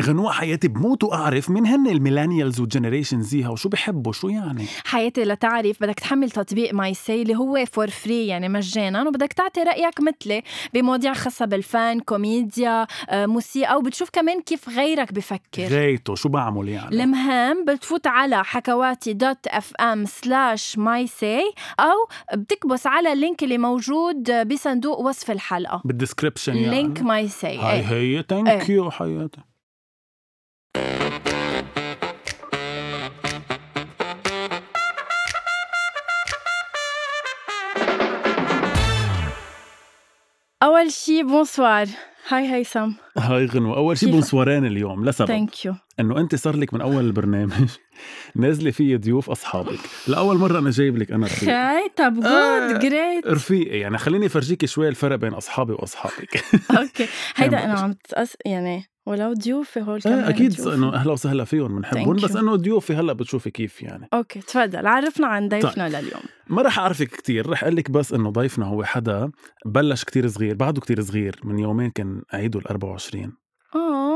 غنوة حياتي بموت وأعرف مين هن ال millennials وال generation Z وشو بحبوا شو يعني؟ حياتي لتعرف بدك تحمل تطبيق MySay اللي هو for free يعني مجانا وبدك تعطي رأيك مثلي بمواضيع خاصة بالفن كوميديا آه، موسيقى وبتشوف كمان كيف غيرك بفكر. غايته شو بعمل يعني؟ المهم بتفوت على حكواتي dot FM slash MySay أو بتكبس على ال link اللي موجود بصندوق وصف الحلقة. بال description يعني؟ link MySay هاي هي thank you حياتي. أول شي bonsoir. hi هيثم hi غنوة. أول شي bonsoirين اليوم. لسبب thank you إنه أنت صار لك من أول البرنامج نازلة فيه ضيوف أصحابك. لأول مرة أنا جايب لك أنا رفيق hi طب آه. good great رفيقي. يعني خليني أفرجيكي شوي الفرق بين أصحابي وأصحابك. okay. هيدا يعني أنا عم تقص يعني ولو ضيوفي هول آه، كمان أكيد. إنه أهلا وسهلا فيهم بنحبهم بس. إنه ضيوفي هلأ بتشوفي كيف يعني. okay تفضل. عرفنا عن طيب. ضيفنا لليوم. ما رح أعرفك كتير رح أقول لك بس إنه ضيفنا هو حدا بلش كتير صغير بعده كتير صغير من يومين كان عيده ال 24 آه.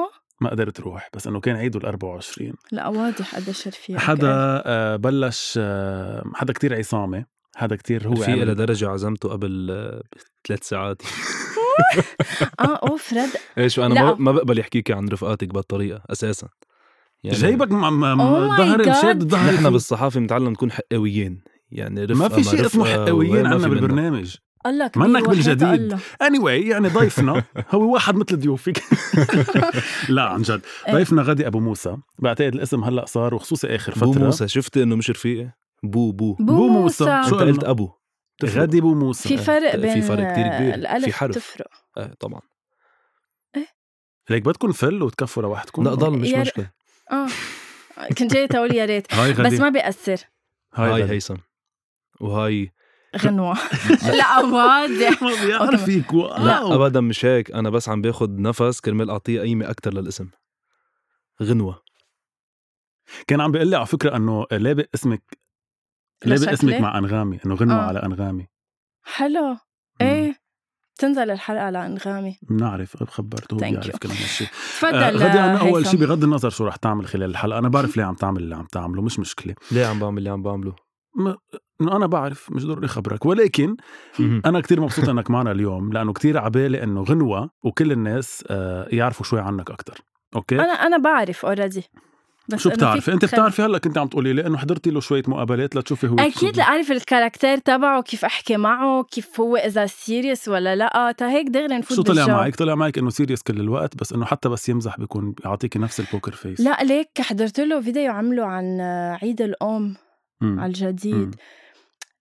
ما قدرت روح بس إنه كان عيده ال 24 لا واضح قديش رفيق حدا آه، بلش آه، حدا كتير عصامة حدا كتير هو في لدرجة عزمته قبل آه، ثلاث ساعات آه أوف رد إيش أنا. ما, ما بقبل يحكيكي عن رفقاتك بهالطريقة أساسا يعني جايبك God. مشاد ظهري نحن فيه. بالصحافة بنتعلم نكون حقاويين يعني رفقة ما في شيء اسمه في منه. بالبرنامج الله كبير منك وحياة بالجديد. الله. anyway يعني ضيفنا. هو واحد مثل ضيوفك. لا عن جد. إيه. ضيفنا غدي أبو موسى. بعتقد الاسم هلأ صار وخصوصي آخر فترة. بو موسى شفت إنه مش رفيقي بو بو. بو بو موسى. شو قلت؟ أبو. تفرق. غدي ابو موسى. في فرق في بين فرق كتير كبير. الألف في حرف. تفرق. آه طبعا. ليك بدكم فل وتكفوا لوحدكم؟ لا ضل مش مشكلة. آه. كنت جاي تقول يا ريت. بس ما بيأثر. hi hi. هيثم. و hi غنوة. لا okay. فيك. لا ابدا مش هيك. أنا بس عم باخد نفس كرمال أعطيه قيمة أكتر للاسم. غنوة. كان عم بيقول لي على فكرة إنه لابق اسمك لابق؟ اسمك مع أنغامي إنه غنوة آه. على أنغامي. حلو. إيه. تنزل الحلقة على أنغامي. بنعرف خبرته هو بيعرف. كل هالشيء تفضل آه، غدي أنا أول. شيء بغض النظر شو رح تعمل خلال الحلقة. أنا بعرف ليه عم تعمل اللي عم تعمله مش مشكلة. ليه عم بعمل اللي عم بعمله؟ ما- إنه أنا بعرف مش ضروري خبرك. ولكن. أنا كتير مبسوط إنك معنا اليوم لأنه كتير عبالي إنه غنوة وكل الناس آه، يعرفوا شوي عنك أكثر okay؟ أنا أنا بعرف already بس شو بتعرفي أنت بتعرفي هلأ كنت عم تقولي لي إنه حضرتي له شوية مقابلات لتشوفي هو أكيد اعرف ال caractère تبعه كيف أحكي معه كيف هو إذا serious ولا لأ. تا هيك دغري نفوت شو طلع بالجو. معك؟ طلع معك إنه serious كل الوقت بس إنه حتى بس يمزح بيكون بيعطيكي نفس ال poker face لأ ليك حضرت له فيديو عمله عن عيد الأم. مم. على الجديد. مم.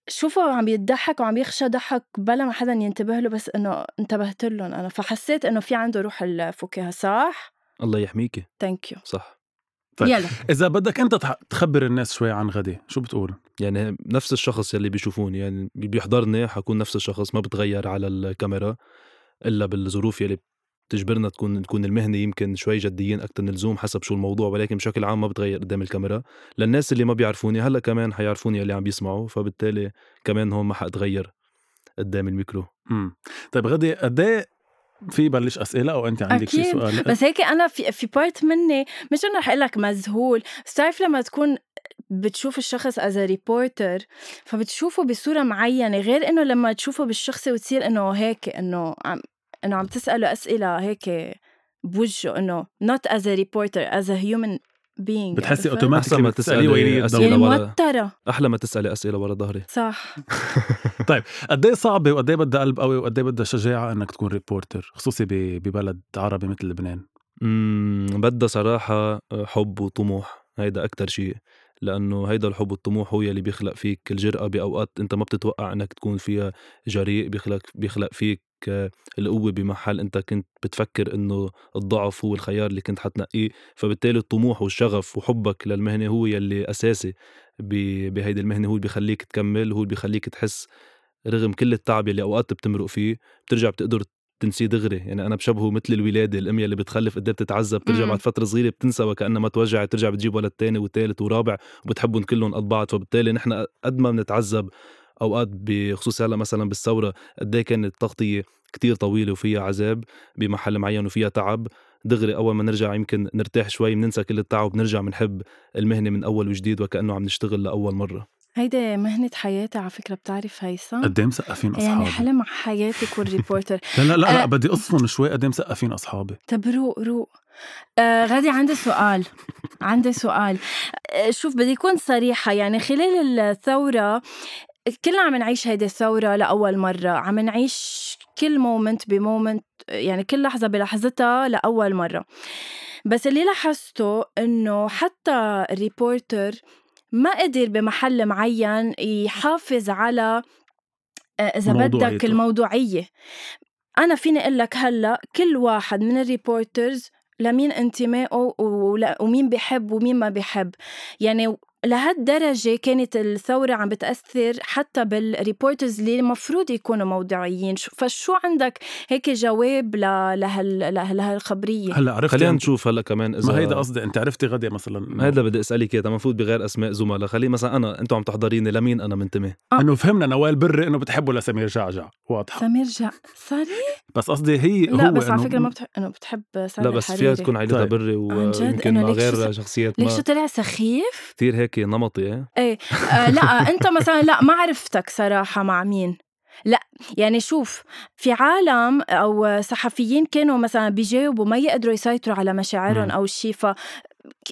شوفه عم يضحك وعم يغش ضحك بلا ما حدا ينتبه له بس إنه انتبهت لهم أنا. فحسيت إنه في عنده روح الفكاهة صح؟ الله يحميكي thank you صح. طيب. يلا. إذا بدك أنت تخبر الناس شوي عن غدي شو بتقول؟ يعني نفس الشخص يلي بيشوفوني يعني بيحضرني حكون نفس الشخص ما بتغير على الكاميرا إلا بالظروف يلي بتجبرنا تكون تكون المهنة يمكن شوي جديين أكثر من اللزوم حسب شو الموضوع ولكن بشكل عام ما بتغير قدام الكاميرا للناس اللي ما بيعرفوني هلأ كمان حيعرفوني اللي عم بيسمعوا فبالتالي كمان هون ما حاتغير قدام الميكرو مم. طيب غدي قد إيه في بلش أسئلة أو أنت عندك شي. سؤال بس هيك أنا في في part مني مش إنه رح أقول لك مذهول بس بتعرف لما تكون بتشوف الشخص as reporter فبتشوفه بصورة معينة غير إنه لما تشوفه بالشخصي وتصير إنه هيك إنه عم إنه عم تسأله أسئلة هيك بوجهه إنه not as a reporter as a human being بتحسي أحسن ما ويني أسئلة يعني موترة. أحلى ما تسألي أسئلة ورا ظهري. صح. قد إيه صعبه وقد إيه بدها قلب قوي وقد إيه بدها شجاعة إنك تكون ريبورتر خصوصي ب- ببلد عربي مثل لبنان؟ امم بدها صراحة حب وطموح هيدا أكتر شيء. لأنه هيدا الحب والطموح هو يلي بيخلق فيك الجرأة بأوقات أنت ما بتتوقع أنك تكون فيها جريء بيخلق بيخلق فيك آه، القوة بمحل أنت كنت بتفكر إنه الضعف هو الخيار اللي كنت حتنقيه. فبالتالي الطموح والشغف وحبك للمهنة هو يلي أساسي بهيدي المهنة هو اللي بيخليك تكمل هو اللي بيخليك تحس رغم كل التعب يلي أوقات بتمرق فيه بترجع بتقدر بتنسيه دغري. يعني أنا بشبهه مثل الولادة الأم اللي بتخلف قد بتتعذب بترجع. بعد فترة صغيرة بتنسى وكأنها ما توجعت ترجع بتجيب ولد تاني وثالث ورابع وبتحبهم كلهم قد بعض فبالتالي نحن قد ما بنتعذب أوقات بخصوص هلأ مثلا بالثورة قد إيه كانت التغطيه كتير طويلة وفيها عذاب بمحل معين وفيها تعب. دغري أول ما نرجع يمكن نرتاح شوي بننسى كل التعب بنرجع بنحب المهنة من أول وجديد وكأنه عم نشتغل لأول مرة. هيدي مهنة حياتي على فكرة بتعرف هيثم؟ قد إيه مسقفين يعني أصحابي؟ حلم حياتك والريبورتر لا لا لا, لا أه. بدي أصفن شوي قد إيه مسقفين أصحابي. طب روق روق. آه غدي عندي سؤال. عندي سؤال. آه شوف بدي أكون صريحة. يعني خلال الثورة كلنا عم نعيش هيدي الثورة لأول مرة. عم نعيش كل moment ب moment يعني كل لحظة بلحظتها لأول مرة. بس اللي لاحظته إنه حتى ال reporter ما قدر بمحل معين يحافظ على آه، إذا بدك. الموضوعية أنا فيني أقول لك هلأ كل واحد من ال reporters لمين انتمائه ومين بيحب ومين ما بيحب يعني لهالدرجة كانت الثورة عم بتأثر حتى بال reporters اللي المفروض يكونوا موضوعيين شو- فشو عندك هيك جواب لهال لهالخبرية؟ هلا عرفت خلينا أنت- نشوف هلا كمان اذا ما هيدا قصدي. أنت عرفتي غدي مثلا إنه- هذا بدي أسألك اياه المفروض بغير أسماء زملاء. خلي مثلا أنا أنتم عم تحضريني. لمين أنا منتمي؟ إنه فهمنا نوال بري إنه بتحبه لسمير جعجع. واضحة. سمير جا صاري؟ بس قصدي هي لا هو بس على إنه- فكرة ما بتحب إنه بتحب سامي لا بس فيها. تكون عائلتها طيب. بري؟ ويمكن إنه مع غير شخصيات شو طلع؟ سخيف؟ كثير هيك نمطي إيه؟ إيه. آه لا أنت مثلا لا ما عرفتك صراحة مع مين. لا يعني شوف في عالم أو صحفيين كانوا مثلا بيجاوبوا ما يقدروا يسيطروا على مشاعرهم. أو شيء ف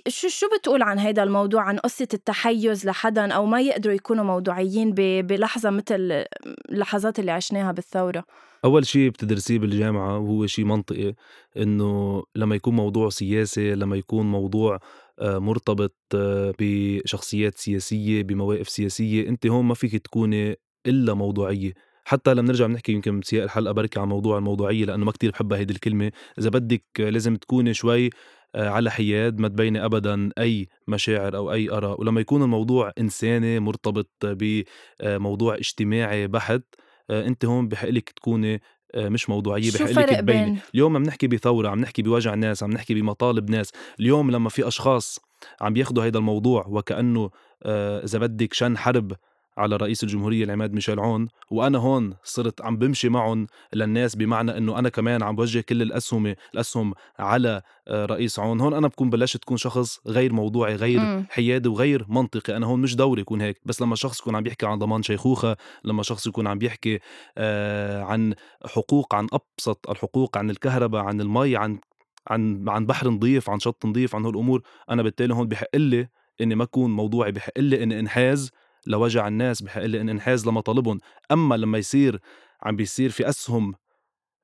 شو شو بتقول عن هذا الموضوع عن قصة التحيز لحدا أو ما يقدروا يكونوا موضوعيين بلحظة مثل اللحظات اللي عشناها بالثورة؟ أول شيء بتدرسيه بالجامعة وهو شيء منطقي إنه لما يكون موضوع سياسي لما يكون موضوع آه، مرتبط آه، بشخصيات سياسية بمواقف سياسية. أنت هون ما فيك تكوني إلا موضوعية. حتى لما نرجع بنحكي يمكن بسياق الحلقة بركي عن موضوع الموضوعية لأنه ما كتير بحبها هيدي الكلمة. إذا بدك آه، لازم تكوني شوي آه، على حياد ما تبيني ابدا أي مشاعر أو أي آراء. ولما يكون الموضوع إنساني مرتبط بموضوع اجتماعي بحت آه، أنت هون بحق لك تكوني آه، مش موضوعية بحق لك تبيني بين؟ اليوم عم نحكي بثورة عم نحكي بوجع ناس عم نحكي بمطالب ناس. اليوم لما في أشخاص عم بياخدوا هيدا الموضوع وكأنه آه، إذا بدك شن حرب على رئيس الجمهورية العماد ميشيل عون وأنا هون صرت عم بمشي معهم للناس بمعنى إنه أنا كمان عم بوجه كل الأسهم الأسهم على آه، رئيس عون. هون أنا بكون بلشت تكون شخص غير موضوعي غير. حيادي وغير منطقي. أنا هون مش دوري يكون هيك. بس لما شخص يكون عم بيحكي عن ضمان شيخوخة لما شخص يكون عم بيحكي آه، عن حقوق عن أبسط الحقوق عن الكهرباء عن المي عن عن عن بحر نظيف عن شط نظيف عن هالامور أنا بالتالي هون بحق لي إني ما أكون موضوعي بحق لي إني أنحاز لوجع الناس بحق لي انحاز لمطالبهم أما لما يصير عم بيصير في أسهم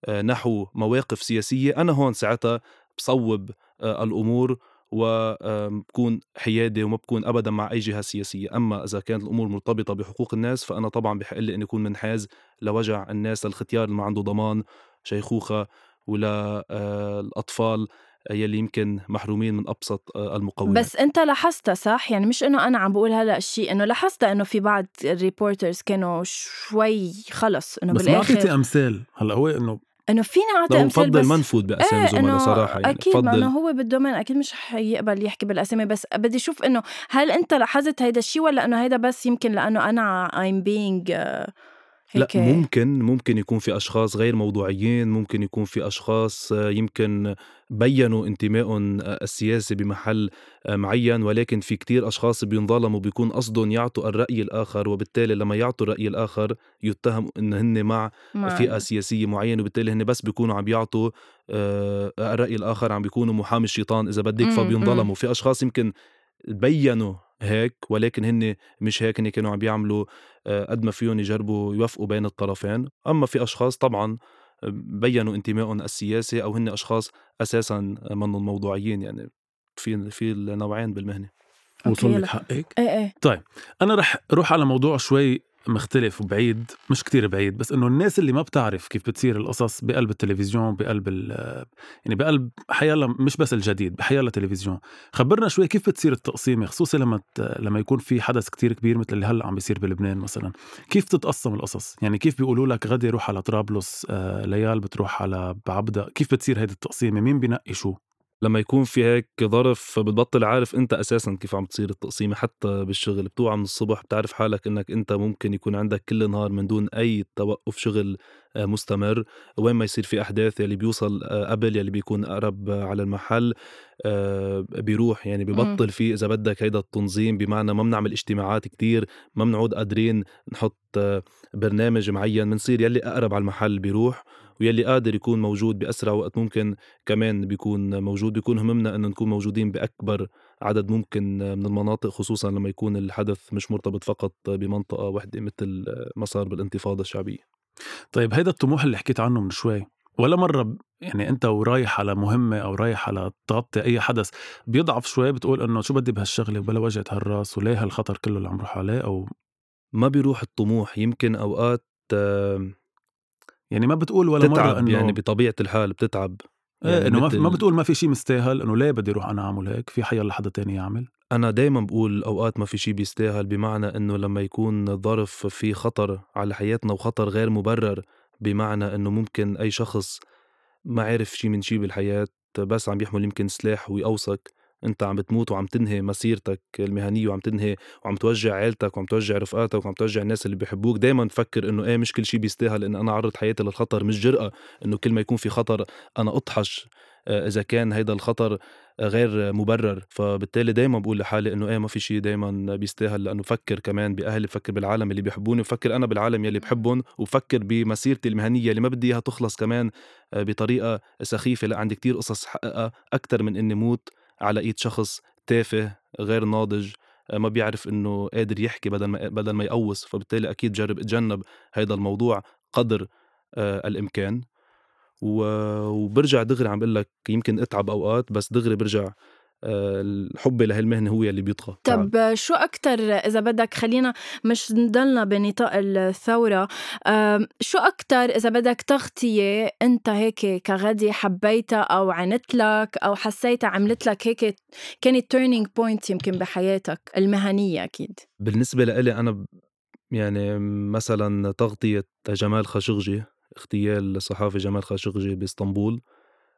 آه، نحو مواقف سياسية أنا هون ساعتها بصوب آه، الأمور وبكون حيادي وما بكون ابدا مع أي جهة سياسية، أما إذا كانت الأمور مرتبطة بحقوق الناس فأنا طبعا بحق لي إني اكون منحاز لوجع الناس للختيار اللي ما عنده ضمان شيخوخة ولا آه، الأطفال. يلي يمكن محرومين من أبسط آه، المقومات بس أنت لاحظتها صح؟ يعني مش إنه أنا عم بقول هلأ الشيء إنه لاحظت إنه في بعض ال reporters كانوا شوي خلص إنه بس ما اعطيتي بالآخر امثال هلأ هو إنه إنه فيني اعطي أمثال بفضل بس ما نفوت بأسامي إيه زملاء صراحة يعني أكيد ما إنه هو بال domaine أكيد مش حيقبل يحكي بالأسامي بس بدي أشوف إنه هل أنت لاحظت هيدا الشيء ولا إنه هيدا بس يمكن لأنه أنا I'm being آه، لا ممكن ممكن يكون في أشخاص غير موضوعيين ممكن يكون في أشخاص آه، يمكن بينوا انتمائهم آه، السياسي بمحل آه، معين ولكن في كتير أشخاص بينظلموا بيكون قصدهم يعطوا الرأي الآخر وبالتالي لما يعطوا الرأي الآخر يتهم إن هن مع مع- فئة سياسية معينة وبالتالي هن بس بيكونوا عم بيعطوا آه، الرأي الآخر عم بيكونوا محامي الشيطان إذا بدك مم، فبينظلموا. في أشخاص يمكن بينوا هيك ولكن هن مش هيك هن كانوا عم بيعملوا قد ما فيهم يجربوا يوفقوا بين الطرفين. اما في أشخاص طبعا بينوا انتمائهم السياسي أو هن أشخاص أساسا منهم موضوعيين يعني في في النوعين بالمهنة. وصل لك. حقك؟ إيه إيه. أنا رح روح على موضوع شوي مختلف وبعيد مش كتير بعيد بس إنه الناس اللي ما بتعرف كيف بتصير القصص بقلب التلفزيون بقلب يعني بقلب حيالله مش بس الجديد بحيالله تلفزيون خبرنا شوي كيف بتصير التقسيمة خصوصي لما لما يكون في حدث كتير كبير مثل اللي هلأ عم بيصير بلبنان مثلا. كيف تتقسم القصص؟ يعني كيف بيقولوا لك غدي روح على طرابلس آه، ليال بتروح على بعبدة كيف بتصير هيدي التقسيمة؟ مين بينقي شو؟ لما يكون في هيك ظرف بتبطل عارف أنت أساسا كيف عم تصير التقسيمة حتى بالشغل. بتوعى من الصبح بتعرف حالك إنك أنت ممكن يكون عندك كل نهار من دون أي توقف شغل آه، مستمر. وين ما يصير في أحداث يلي بيوصل آه، قبل يلي بيكون أقرب على المحل آه، بيروح. يعني ببطل في إذا بدك هيدا التنظيم بمعنى ما بنعمل اجتماعات كتير ما بنعود قادرين نحط برنامج معين. بنصير يلي أقرب على المحل بيروح. ويلي قادر يكون موجود بأسرع وقت ممكن كمان بيكون موجود بيكون هممنا أنه نكون موجودين بأكبر عدد ممكن من المناطق خصوصا لما يكون الحدث مش مرتبط فقط بمنطقة واحدة مثل ما صار بالانتفاضة الشعبية. طيب هيدا الطموح اللي حكيت عنه من شوي ولا مرة يعني أنت ورايح على مهمة أو رايح على تغطي أي حدث بيضعف شوي بتقول إنه شو بدي بهالشغلة وبلا وجهة هالراس وليه هالخطر كله اللي عم روح عليه أو؟ ما بيروح الطموح يمكن أوقات يعني ما بتقول ولا مرة إنه يعني بطبيعة الحال بتتعب إيه، يعني إنه ما بتقول ما في شيء مستاهل إنه ليه بدي أروح أنا أعمل هيك؟ في حيلا حدا تاني يعمل. أنا دايما بقول أوقات ما في شيء بيستاهل بمعنى إنه لما يكون ظرف في خطر على حياتنا وخطر غير مبرر بمعنى إنه ممكن أي شخص ما عرف شيء من شيء بالحياة بس عم يحمل يمكن سلاح ويقوصك أنت عم بتموت وعم تنهي مسيرتك المهنية وعم تنهي وعم توجع عيلتك وعم توجع رفقاتك وعم توجع الناس اللي بيحبوك دائما تفكر إنه إيه مش كل شيء بيستاهل إن أنا أعرض حياتي للخطر مش جرأة إنه كل ما يكون في خطر أنا أطحش آه، إذا كان هيدا الخطر غير مبرر. فبالتالي دائما بقول لحالي إنه إيه ما في شيء دائما بيستاهل لأنه بفكر كمان بأهلي بفكر بالعالم اللي بيحبوني بفكر أنا بالعالم يلي بحبهم وبفكر بمسيرتي المهنية اللي ما بدي إياها تخلص كمان آه، بطريقة سخيفة. لا عندي كتير قصص حققها أكثر من إني موت. على إيد شخص تافه غير ناضج آه، ما بيعرف إنه قادر يحكي بدل ما بدل ما يقوص فبالتالي أكيد جرب اتجنب هذا الموضوع قدر آه الإمكان. وبرجع دغري عم بقول لك يمكن أتعب أوقات بس دغري برجع الحب لهالمهنه هو اللي بيطغى. طب شو أكتر إذا بدك خلينا مش نضلنا بنطاق الثورة شو أكتر إذا بدك تغطية أنت هيك كغدي حبيتها أو عنت لك أو حسيتها عملت لك هيك كانت turning point يمكن بحياتك المهنية أكيد؟ بالنسبة لإلي أنا يعني مثلا تغطية جمال خاشقجي اغتيال الصحافي جمال خاشقجي بإسطنبول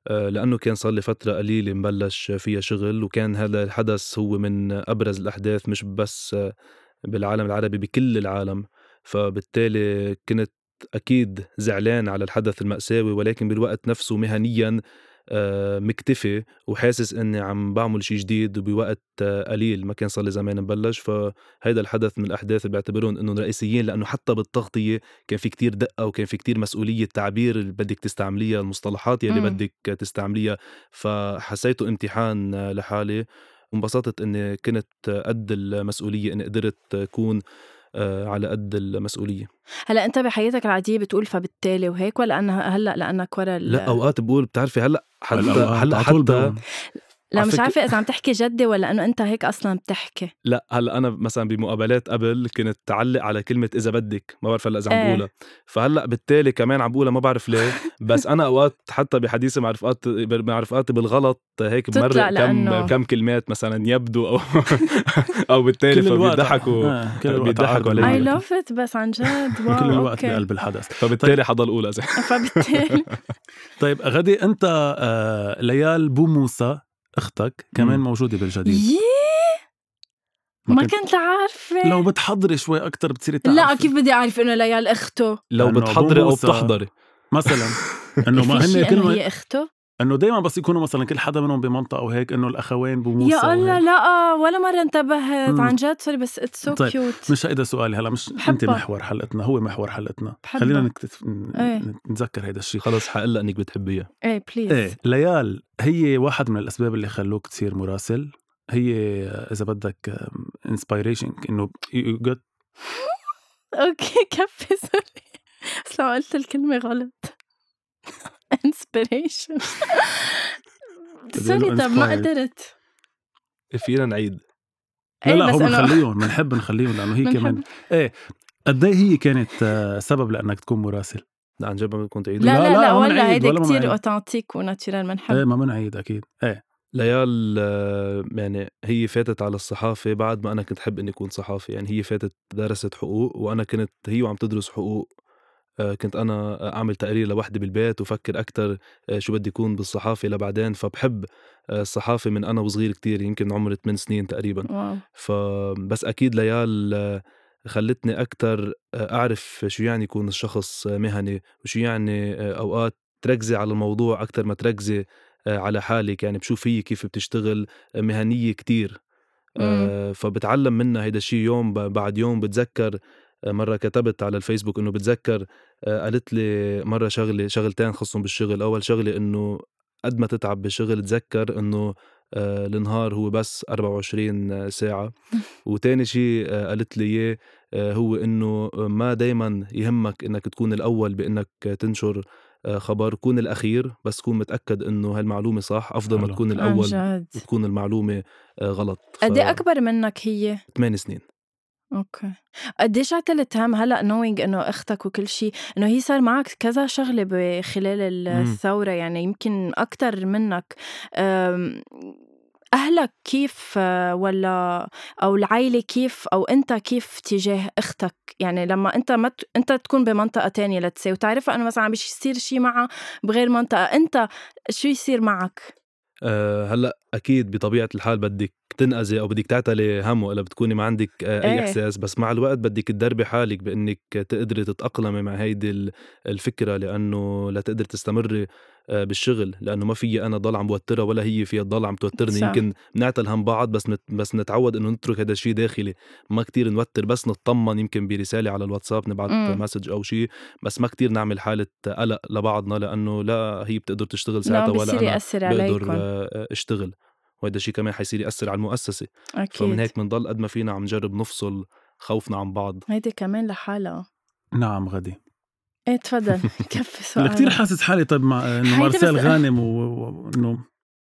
لأنه كان صار لي فترة قليلة مبلش فيها شغل وكان هذا الحدث هو من أبرز الأحداث مش بس بالعالم العربي بكل العالم. فبالتالي كنت أكيد زعلان على الحدث المأساوي ولكن بالوقت نفسه مهنيا آه، مكتفي وحاسس إني عم بعمل شيء جديد وبوقت آه، قليل ما كان صار لي زمان مبلش. فهيدا الحدث من الأحداث اللي بعتبرهم انه رئيسيين لأنه حتى بالتغطية كان في كتير دقة وكان في كتير مسؤولية تعبير اللي بدك تستعمليها المصطلحات يلي إمم. بدك تستعمليها. فحسيته امتحان لحالي. وانبسطت إني كنت قد المسؤولية إني قدرت أكون آه، على قد المسؤولية. هلأ أنت بحياتك العادية بتقول فبالتالي وهيك ولا أنا هلأ لأنك ورا لا أوقات بقول بتعرفي هلأ حتى هلأ حتى لا مش عارفة إذا عم تحكي جدي ولا إنه أنت هيك أصلا بتحكي. لا هلأ أنا مثلا بمقابلات قبل كنت تعلق على كلمة إذا بدك ما بعرف هلأ إذا عم إيه. بقولها. فهلأ بالتالي كمان عم بقولها ما بعرف ليه. بس أنا أوقات حتى بحديثي مع رفقاتي مع رفقاتي بالغلط هيك بمرق كم كم كلمات مثلا يبدو أو أو بالتالي فبيضحكوا آه. بيضحكوا علي اي love it بس عن جد wow كل الوقت بقلب الحدث. فبالتالي طيب. حضل اولى فبالتالي. طيب غدي أنت آه ليال بو موسى أختك كمان موجودة بالجديد. ما كنت عارفة. لو بتحضري شوي أكتر بتصيري تعرفي. لا كيف بدي أعرف إنه ليال أخته لو بتحضري أو بتحضري. مثلا. إنه ما هن كلمة هي أخته إنه دائما بس يكونوا مثلا كل حدا منهم بمنطقة وهيك إنه الأخوين بو موسى يا الله لا ولا مرة انتبهت عن جد sorry بس it's so cute مش هيدا سؤالي هلأ مش انت محور حلقتنا هو محور حلقتنا. بحبها. خلينا نكتف... إيه. نتذكر هيدا الشيء خلص حقلها إنك بتحبيها. إيه please إيه ليال هي واحد من الأسباب اللي خلوك تصير مراسل. هي إذا بدك inspiration إنه جت okay كفي sorry بس لو قلت الكلمة غلط. inspiration sorry طب ما قدرت. فينا نعيد لا لا هو بنخليهم بنحب نخليهم لأنه هي كمان. إيه قد إيه هي كانت آه، سبب لأنك تكون مراسل؟ لا عن جد ما بدكم لا تعيدوا لا لا، لا, لا، ما ولا كتير منعيد. authentic و natural إيه بنحب ما بنعيد أكيد. إيه. ليال آه، يعني هي فاتت على الصحافة بعد ما أنا كنت حب إني أكون صحافي. يعني هي فاتت درست حقوق وأنا كنت هي وعم تدرس حقوق. كنت أنا أعمل تقرير لوحدي بالبيت وفكر أكتر آه، شو بدي يكون بالصحافة لبعدين فبحب آه، الصحافة من أنا وصغير كتير يمكن عمري 8 سنين تقريبا. واو. فبس أكيد ليال آه، خلتني أكتر آه، أعرف شو يعني يكون الشخص آه، مهني وشو يعني آه، أوقات تركزي على الموضوع أكتر ما تركزي آه، على حالك. يعني بشوف هي كيف بتشتغل آه، مهنية كتير. آه، فبتعلم منها هيدا الشيء يوم بعد يوم بتذكر آه، مرة كتبت على الفيسبوك إنه بتذكر آه، قالت لي مرة شغلة شغلتين خصهم بالشغل. اول شغلة إنه قد ما تتعب بالشغل تذكر إنه آه، النهار هو بس 24 ساعة. وتاني شيء قالت لي إياه آه، هو إنه ما دايما يهمك إنك تكون الأول بإنك تنشر خبر. كون الأخير بس كون متأكد إنه هالمعلومة صح. أفضل ما. تكون جد. وتكون المعلومة آه، غلط. قد إيه أكبر منك هي؟ 8 سنين. okay. قديش عتلت هم هلأ نوينج إنه أختك وكل شيء إنه هي صار معك كذا شغلة بخلال مم. الثورة يعني يمكن أكثر منك. أهلك كيف ولا أو العائله كيف أو أنت كيف تجاه أختك؟ يعني لما أنت ما ت... أنت تكون بمنطقة تانية لتسي وتعرفها إنه مثلا عم يصير شيء معها بغير منطقة أنت شو يصير معك؟ أه هلأ أكيد بطبيعة الحال بدك تنقذي أو بدك تعتلي هم ولا بتكوني ما عندك أه أي إيه. إحساس بس مع الوقت بدك تدربي حالك بإنك تقدري تتأقلمي مع هيدي ال- الفكرة لأنه لتقدر تستمري أه بالشغل لأنه ما في أنا ضل عم بوترها ولا هي فيها تضل عم توترني صح. يمكن نعتل هم بعض بس نت بس نتعود إنه نترك هذا الشيء داخلي ما كتير نوتر بس نطمن يمكن برسالة على الواتساب نبعث مم. message أو شيء بس ما كتير نعمل حالة قلق لبعضنا لأنه لا هي بتقدر تشتغل ساعتها ولا أنا بقدر عليكم آه، أشتغل وهذا الشيء كمان حيصير يأثر على المؤسسة. أكيد. فمن هيك بنضل قد ما فينا عم نجرب نفصل خوفنا عن بعض. هيدي كمان لحالها. نعم غدي إيه تفضل. كفي سؤال أنا كثير حاسس حالي طيب مع إنه مارسيل بس- غانم و- وانه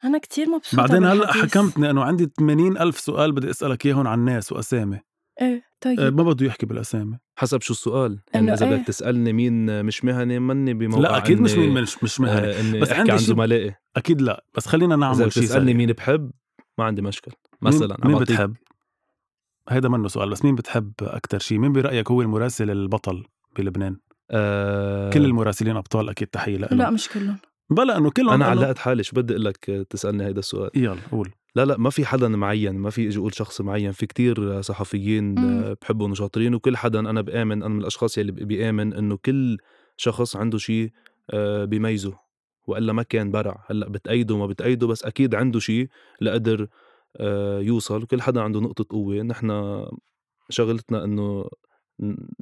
أنا كتير مبسوطة بعدين هلا. حكمتني إنه عندي 80 ألف سؤال بدي أسألك إياهم عن ناس وأسامي؟ إيه. طيب. أه، ما بده يحكي بالأسامي. حسب شو السؤال. يعني إذا. بدك تسألني مين مش مهني مني بموقع لا أكيد مش مين مش مش مهني. آه، بس بس عندي عن زملائي. أكيد لا. بس خلينا إذا نعمل شيء بتسألني سريع. مين بحب ما عندي مشكل. مين- مثلا عم مين بعطيك- بتحب؟ هيدا منه سؤال. بس مين بتحب أكثر شيء مين برأيك هو المراسل البطل بلبنان؟ آه. كل المراسلين أبطال أكيد تحية لا لهم مش كلهم. بلا إنه كلهم أنا إنه- علقت حالي شو بدي أقول لك آه، تسألني هيدا السؤال؟ يلا قول. لا لا ما في حدا معين ما في إجي أقول شخص معين في كتير صحفيين مم. آه، بحبهم وشاطرين وكل حدا أنا بآمن أنا من الأشخاص يلي بيامن إنه كل شخص عنده شيء آه، بيميزه وإلا ما كان برع. هلأ بتأيده ما بتأيده بس أكيد عنده شيء لقدر آه، يوصل. وكل حدا عنده نقطة قوة. نحن شغلتنا إنه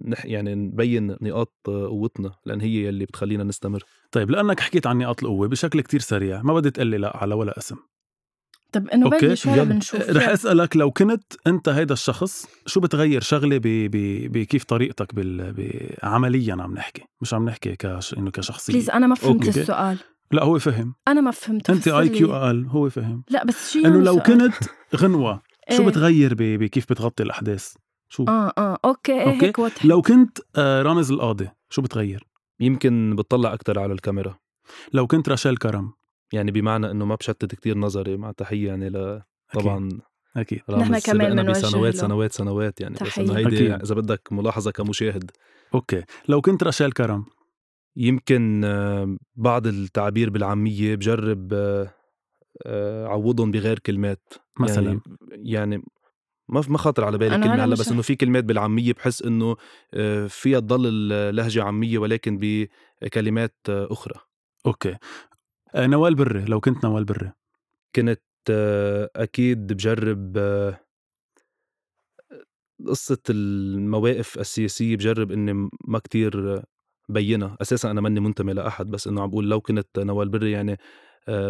نح يعني نبين نقاط قوتنا لأن هي يلي بتخلينا نستمر. طيب لأنك حكيت عن نقاط القوة بشكل كتير سريع ما بدي تقلي لا على ولا اسم. طب إنه بلش هلا يلا. بنشوف رح. أسألك لو كنت أنت هيدا الشخص شو بتغير شغلة ب... ب... بكيف طريقتك بال... عمليا عم نحكي مش عم نحكي كش... إنه كشخصية please أنا ما فهمت okay. السؤال لا هو فهم أنا ما فهمت أنت IQ. أقل هو فهم لا بس شو إنه لو سؤال؟ كنت غنوة شو إيه. بتغير. بكيف بتغطي الأحداث شو آه آه okay إيه okay. هيك وضح لو كنت آه، رامز القاضي شو بتغير يمكن بتطلع أكثر على الكاميرا لو كنت راشيل كرم يعني بمعنى إنه ما بشتت كتير نظري مع تحية يعني ل. طبعا أكيد نحن كمان بسنوات له. سنوات سنوات يعني بس تحية. انه هيدي. إذا بدك ملاحظة كمشاهد أوكي لو كنت راشيل كرم يمكن آه، بعض التعابير بالعامية بجرب آه، آه، عوضهم بغير كلمات مثلا يعني, يعني ما ما خاطر على بالي كلمة هلأ بس إنه في كلمات بالعامية بحس إنه فيها تضل اللهجه عامية ولكن بكلمات أخرى okay نوال بري لو كنت نوال بري كنت آه، أكيد بجرب آه، قصة المواقف السياسية بجرب إني ما كتير بينها. أساسا أنا ماني منتمي لأحد بس إنه عم بقول لو كنت نوال بري يعني آه،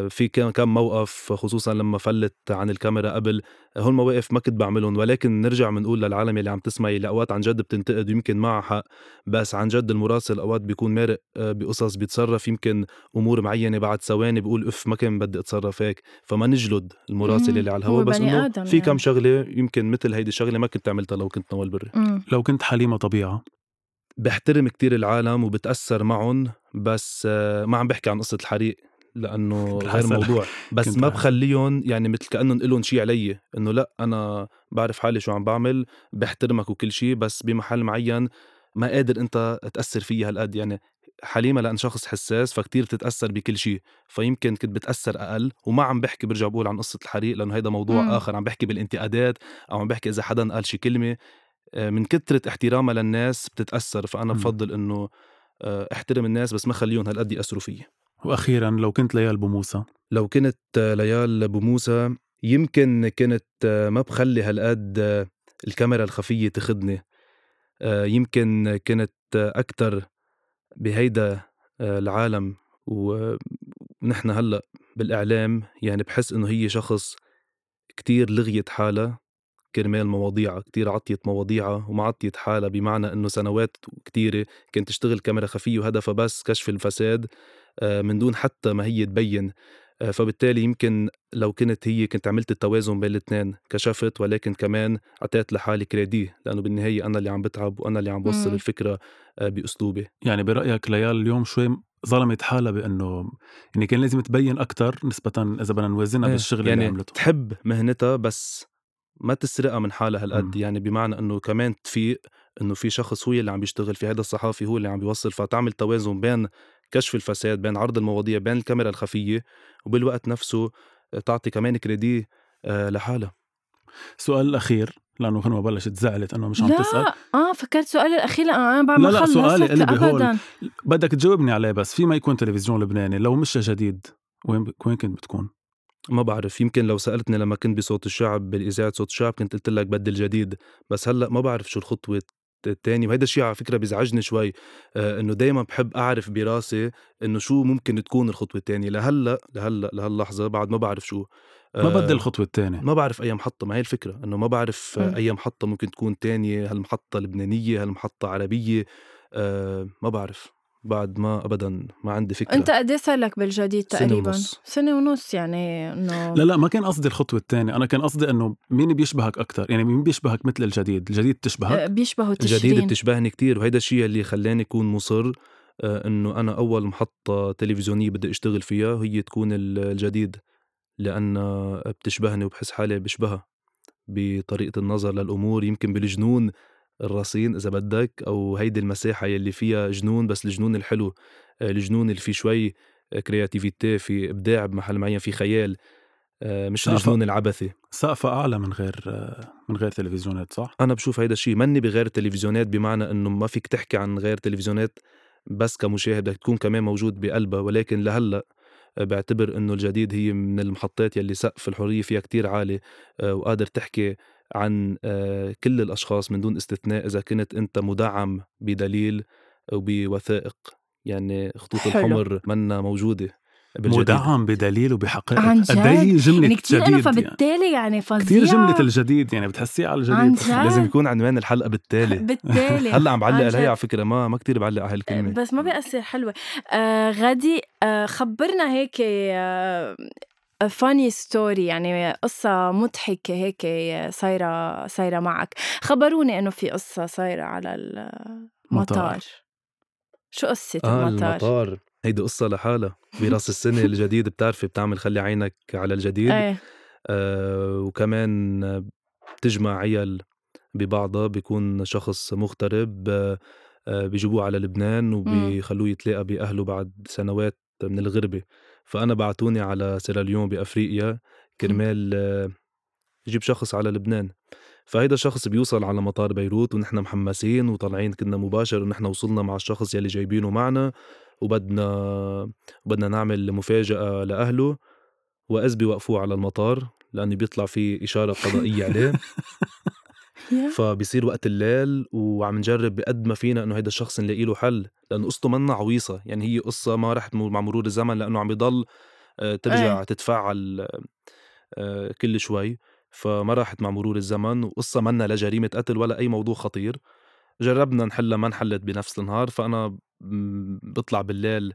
في كان كم موقف خصوصا لما فلت عن الكاميرا قبل هول المواقف ما كنت بعملهم ولكن نرجع بنقول للعالم اللي عم تسمع اللي أوقات عن جد بتنتقد ويمكن معها حق بس عن جد المراسل أوقات بيكون مارق آه، بقصص بيتصرف يمكن أمور معينة بعد ثواني بيقول أف ما كان بدي أتصرف هيك فما نجلد المراسل اللي على الهواء بس إنه في كم يعني. شغلة يمكن مثل هيدي الشغلة ما كنت عملتها لو كنت نوال بري. لو كنت حليمة طبيعة. بحترم كتير العالم وبتأثر معهم بس آه، ما عم بحكي عن قصة الحريق. لأنه غير موضوع. بس ما بخليهم يعني مثل كأنهم لهم شيء علي إنه لأ أنا بعرف حالي شو عم بعمل بحترمك وكل شيء بس بمحل معين ما قادر أنت تأثر فيي هالقد. يعني حليمة لأن شخص حساس فكتير بتتأثر بكل شيء فيمكن كنت بتأثر أقل وما عم بحكي برجع بقول عن قصة الحريق لأنه هيدا موضوع م. آخر. عم بحكي بالانتقادات أو عم بحكي إذا حدا قال شي كلمة. آه، من كثره احترامها للناس بتتأثر. فأنا بفضل إنه آه، احترم الناس بس ما خليهم هالقد يأثروا فيي. وأخيرا لو كنت ليال بوموسى لو كنت ليال بوموسى يمكن كنت ما بخلي هالقد الكاميرا الخفية تخدني. يمكن كنت أكثر بهيدا العالم ونحن هلأ بالإعلام يعني بحس إنه هي شخص كتير لغيت حالها كرمال مواضيعها كتير عطيت مواضيعها وما عطيت حالها بمعنى إنه سنوات كتيرة كانت تشتغل كاميرا خفية وهدفها بس كشف الفساد. من دون حتى ما هي تبين. آه، فبالتالي يمكن لو كنت هي كنت عملت التوازن بين الاثنين كشفت ولكن كمان أعطيت لحالي كريدي لأنه بالنهاية أنا اللي عم بتعب وأنا اللي عم بوصل الفكرة آه، بأسلوبي. يعني برأيك ليال اليوم شوي ظلمت حالها بأنه يعني كان لازم تبين أكثر نسبة إذا بدنا نوازنها إيه بالشغل يعني اللي عملته. تحب مهنتها بس ما تسرقها من حالها هالقد. يعني بمعنى إنه كمان تفيق إنه في شخص هو اللي عم بيشتغل في هذا الصحافي هو اللي عم بيوصل فتعمل توازن بين كشف الفساد بين عرض المواضيع بين الكاميرا الخفية وبالوقت نفسه تعطي كمان كريدي آه، لحالها. السؤال الأخير لأنه ما بلشت زعلت إنه مش عم تسأل. آه فكرت سؤالي الأخير أنا بعمل لا لا سؤالي قلبي هون بدك تجاوبني عليه بس في ما يكون تلفزيون لبناني. لو مش جديد وين وين كنت بتكون؟ ما بعرف يمكن لو سألتني لما كنت بصوت الشعب بالإذاعة صوت الشعب كنت قلت لك بدي الجديد بس هلأ ما بعرف شو الخطوة التاني وهيدا الشيء على فكرة بيزعجني شوي آه إنه دائما بحب أعرف براسي إنه شو ممكن تكون الخطوة الثانية لهلأ لهلأ لهاللحظة بعد ما بعرف شو آه ما بدي الخطوة الثانية ما بعرف أي محطة. ما هي الفكرة إنه ما بعرف. أي محطة ممكن تكون تانية هالمحطة لبنانية هالمحطة عربية آه ما بعرف. بعد ما ابدا ما عندي فكرة. أنت قد صار لك بالجديد تقريبا؟ سنه ونص. سنة ونص يعني إنه لا لا ما كان قصدي الخطوة الثانية. أنا كان قصدي إنه مين بيشبهك أكثر يعني مين بيشبهك مثل الجديد؟ الجديد بتشبهك أه بيشبهه تشرين. الجديد بتشبهني كتير وهيدا الشيء اللي خلاني أكون مصر آه، إنه أنا أول محطة تلفزيونية بدي أشتغل فيها هي تكون الجديد لأن بتشبهني وبحس حالي بشبهها بطريقة النظر للأمور يمكن بالجنون الرصين إذا بدك أو هيدي المساحة يلي فيها جنون بس الجنون الحلو آه، الجنون اللي فيه شوي كرياتيفيتي في إبداع بمحل معين في خيال آه، مش الجنون العبثي. سقفها أعلى من غير من غير تلفزيونات صح؟ أنا بشوف هيدا الشيء مني بغير التلفزيونات بمعنى إنه ما فيك تحكي عن غير تلفزيونات بس كمشاهد بدك تكون كمان موجود بقلبها. ولكن لهلأ آه، بعتبر إنه الجديد هي من المحطات يلي سقف الحرية فيها كتير عالي وقادر تحكي عن آه، كل الأشخاص من دون استثناء إذا كنت أنت مدعم بدليل وبوثائق يعني خطوط حلو. الحمر منا موجودة بالجديد. مدعم بدليل وبحقائق. قد إيه جملة يعني كتير جديد فبالتالي يعني فظيعة كثير جملة الجديد يعني بتحسيها على الجديد. لازم يكون عنوان الحلقة بالتالي. بالتالي. هلأ عم بعلق عليها على فكرة ما ما كثير بعلق على هالكلمة. بس ما بيأثر حلوة. آه غادي آه خبرنا هيك آه فاني ستوري يعني قصة مضحكة هيك صايرة صايرة معك. خبروني إنه في قصة صايرة على المطار. شو قصة آه المطار؟ المطار. هيدي قصة لحالها. براس السنة الجديد بتعرفي بتعمل خلي عينك على الجديد. إيه. آه وكمان بتجمع عيال ببعضها بيكون شخص مغترب آه بيجيبوه على لبنان وبيخلوه يتلاقى بأهله بعد سنوات من الغربة. فأنا بعتوني على سيراليون بأفريقيا كرمال يجيب شخص على لبنان. فهيدا الشخص بيوصل على مطار بيروت ونحن محمسين وطالعين كنا مباشر ونحن وصلنا مع الشخص يلي جايبينه معنا وبدنا بدنا نعمل مفاجأة لأهله. وإذ بيوقفوه على المطار لأنه بيطلع في إشارة قضائية عليه. فبصير وقت الليل وعم نجرب بقد ما فينا إنه هيدا الشخص نلاقي له حل لأنه قصته منا عويصة يعني هي قصة ما رحت مع مرور الزمن لأنه عم بيضل آه، ترجع إيه. تتفاعل آه، كل شوي فما راحت مع مرور الزمن وقصة منا لجريمة قتل ولا أي موضوع خطير جربنا نحلها ما انحلت بنفس النهار فأنا بطلع بالليل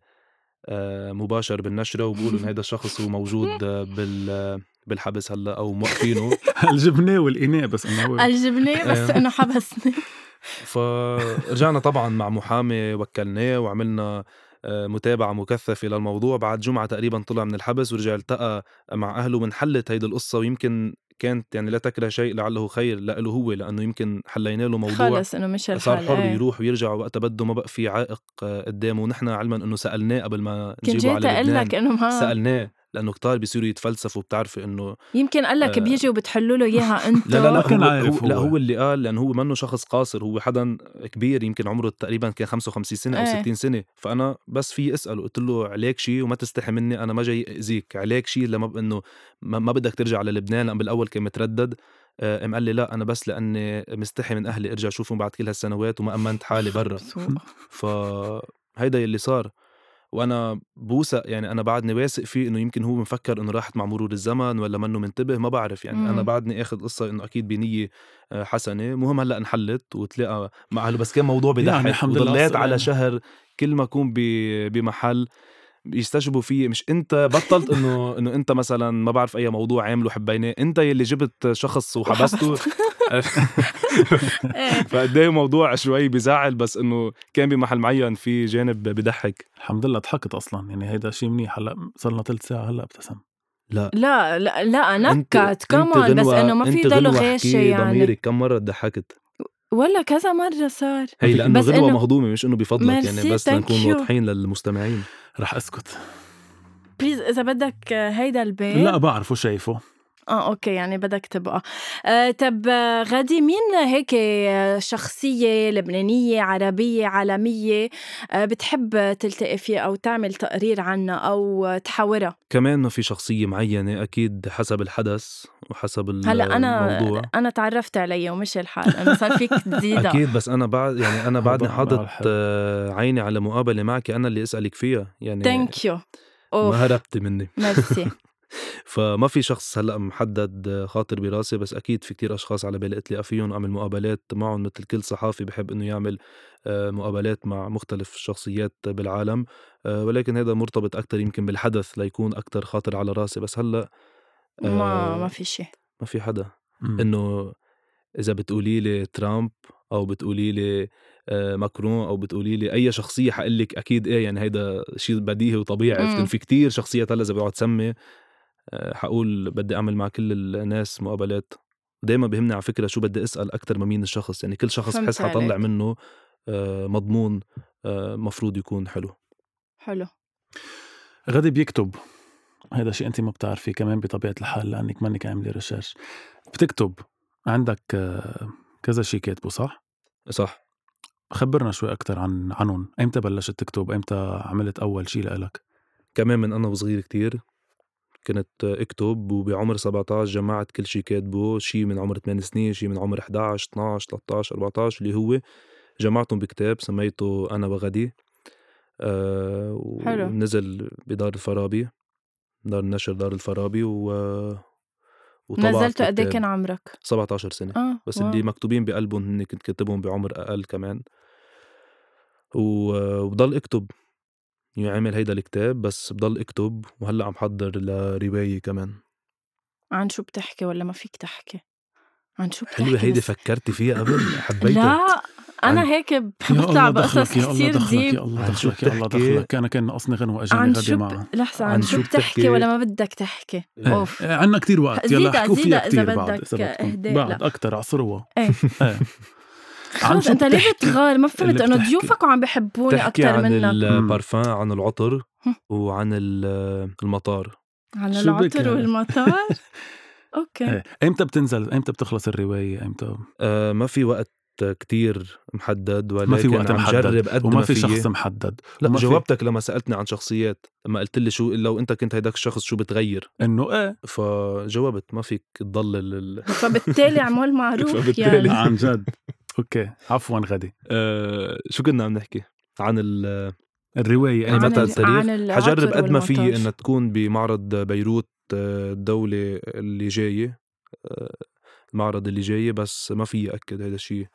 آه، مباشر بالنشرة وبقول إن هذا الشخص هو موجود بال بالحبس هلا أو موقفينه. الجبنة والإناء بس إنه هو الجبنة بس إيه. إنه حبسني. فرجعنا طبعا مع محامي وكلناه وعملنا آه، متابعة مكثفة للموضوع. بعد جمعة تقريبا طلع من الحبس ورجع التقى مع أهله وانحلت هيدي القصة. ويمكن كانت يعني لا تكره شيء لعله خير له هو لأنه يمكن حلينا له موضوع خلص إنه مش الحل صار حر إيه. يروح ويرجع وقتها بده ما بقى في عائق آه، قدامه. ونحن علما إنه سألناه قبل ما كنت نجيبه جيت على أقول لبنان. لك إنه ما سألناه. لأنه كتار بيصيروا يتفلسفوا بتعرفي إنه يمكن قال لك آه. بيجي وبتحلوا له إياها انت لا لا لا كان هو, عارف هو لا هو. اللي قال لأنه هو منه شخص قاصر هو حدا كبير يمكن عمره تقريبا كان 55 سنة أو إيه. 60 سنة فأنا بس في أسأله قلت له عليك شيء وما تستحي مني أنا ما جاي اذيك عليك شيء لما إنه ما, ما بدك ترجع للبنان لأن بالأول كان متردد آه، قام قال لي لا أنا بس لأني مستحي من أهلي ارجع اشوفهم بعد كل هالسنوات وما أمنت حالي برا. فهيدا يلي صار وأنا بوثق يعني أنا بعدني واثق فيه إنه يمكن هو مفكر إنه راحت مع مرور الزمن ولا منه منتبه ما بعرف يعني مم. أنا بعدني آخذ قصة إنه أكيد بنية آه، حسنة مهم هلأ انحلت وتلاقى مع اهله بس كان موضوع يعني بضحك الحمد لله وضليت على السلامة. شهر كل ما أكون بمحل يستجبوا فيي مش انت بطلت انه انه انت مثلا ما بعرف أي موضوع عامله حبيناه. انت يلي جبت شخص وحبسته. فقد إيه موضوع شوي بزعل بس إنه كان بمحل معين في جانب بضحك الحمد لله ضحكت أصلا. يعني هيدا شيء منيح. هلأ صار لنا ثلث ساعة هلأ ابتسم. لا. لا لا لا نكت كمان بس إنه ما في ضلوا غيشه يعني. ضميرك كم مرة ضحكت؟ ولا كذا مرة صار. هي لأنه بس غنوة إنه- مهضومه مش إنه بفضلك يعني بس لنكون. واضحين للمستمعين. رح أسكت. please إذا بدك هيدا البيت. لا بعرفه شايفه. آه okay يعني بدك تبقى. آه طب غدي مين هيك شخصية لبنانية عربية عالمية آه بتحب تلتقي فيها أو تعمل تقرير عنها أو تحاورها؟ كمان إنه في شخصية معينة أكيد حسب الحدث وحسب هلأ أنا الموضوع. أنا تعرفت عليه ومش الحال أنا صار فيك تزيدها. أكيد بس أنا بعد يعني أنا بعدني حاطط عيني على مقابلة معك أنا اللي أسألك فيها. يعني ثانك يو ما هربتي مني. ميرسي فما في شخص هلأ محدد خاطر براسي بس أكيد في كتير أشخاص على بالي اتلاقى فيهم أعمل مقابلات معهم مثل كل صحافي بحب إنه يعمل آه، مقابلات مع مختلف الشخصيات بالعالم آه، ولكن هذا مرتبط أكثر يمكن بالحدث ليكون أكثر خاطر على راسي بس هلأ ما آه، ما في شيء ما في حدا. إنه إذا بتقولي لي ترامب أو بتقولي لي ماكرون أو بتقولي لي أي شخصية حقول لك أكيد إيه يعني هيدا شيء بديهي وطبيعي. عرفت في كتير شخصيات هلأ إذا بقعد سمي حقول بدي أعمل مع كل الناس مقابلات. دائما بهمني على فكرة شو بدي أسأل أكثر ما مين الشخص يعني كل شخص بحس حطلع. منه آه، مضمون آه، مفروض يكون حلو. حلو. غادي بيكتب. هذا شيء انت ما بتعرفيه كمان بطبيعة الحال لأنك منك عاملة ريسيرش بتكتب. عندك آه، كذا شيء كاتبه صح؟ صح. خبرنا شوي أكثر عن عنهم. ايمتى بلشت تكتب؟ ايمتى عملت أول شيء لإلك؟ كمان من أنا وصغير كتير. كنت اكتب وبعمر 17 جمعت كل شيء كاتبه شيء من عمر 8 سنين شيء من عمر 11 12 13 14 اللي هو جمعتهم بكتاب سميته أنا وغدي آه حلو. ونزل بدار الفارابي دار النشر دار الفارابي و نزلته قد كتاب. كان عمرك؟ 17 سنة آه بس واو. اللي مكتوبين بقلبهم هن كنت كاتبهم بعمر أقل كمان و- وبضل أكتب عامل هيدا الكتاب بس بضل اكتب وهلأ عم حضر لرواية كمان عن شو بتحكي ولا ما فيك تحكي؟ عن شو بتحكي حلوة هيدي فكرتي فيها قبل حبيتها لا أنا هيك بطلع الله بقصص دخلك يا الله كثير دخلك ديب يا الله دخلك يا الله بتحكي؟ دخلك أنا كان ناقصني غنوه اجاني شو معها ب... لحظة عن, عن شو بتحكي بتحكي؟ ولا ما بدك تحكي؟ إيه، أوف إيه، عنا كتير وقت يلا احكوا فيها كتير بعد بدك إذا بدكم. إهداء، بعد. أكثر عصروها إيه إيه. خلص أنت ليه؟ بتغار ما فهمت انه. ضيوفك وعم بحبوني أكثر عن منك البارفان عن العطر. وعن ال- المطار عن العطر يعني؟ والمطار أوكي إيه. ايمتى بتنزل ايمتى بتخلص الرواية ايمتى آه ما في وقت كتير محدد ولكن ما في وقت عم محدد جرب قد وما ما في. شخص محدد لا جاوبتك لما سألتني عن شخصيات لما قلت لي شو لو أنت كنت هيداك الشخص شو بتغير إنه إيه فجاوبت ما فيك تضلل ال... فبالتالي عمول معروف فبالتالي. يعني عن جد أوكي. عفوا غدي آه شو كنا عم نحكي؟ عن ال... الرواية يعني ال- التاريخ؟ حجرب قد ما في. إنها تكون بمعرض بيروت آه، الدولة اللي جاية. آه، المعرض اللي جاي بس ما في أكد هذا الشيء.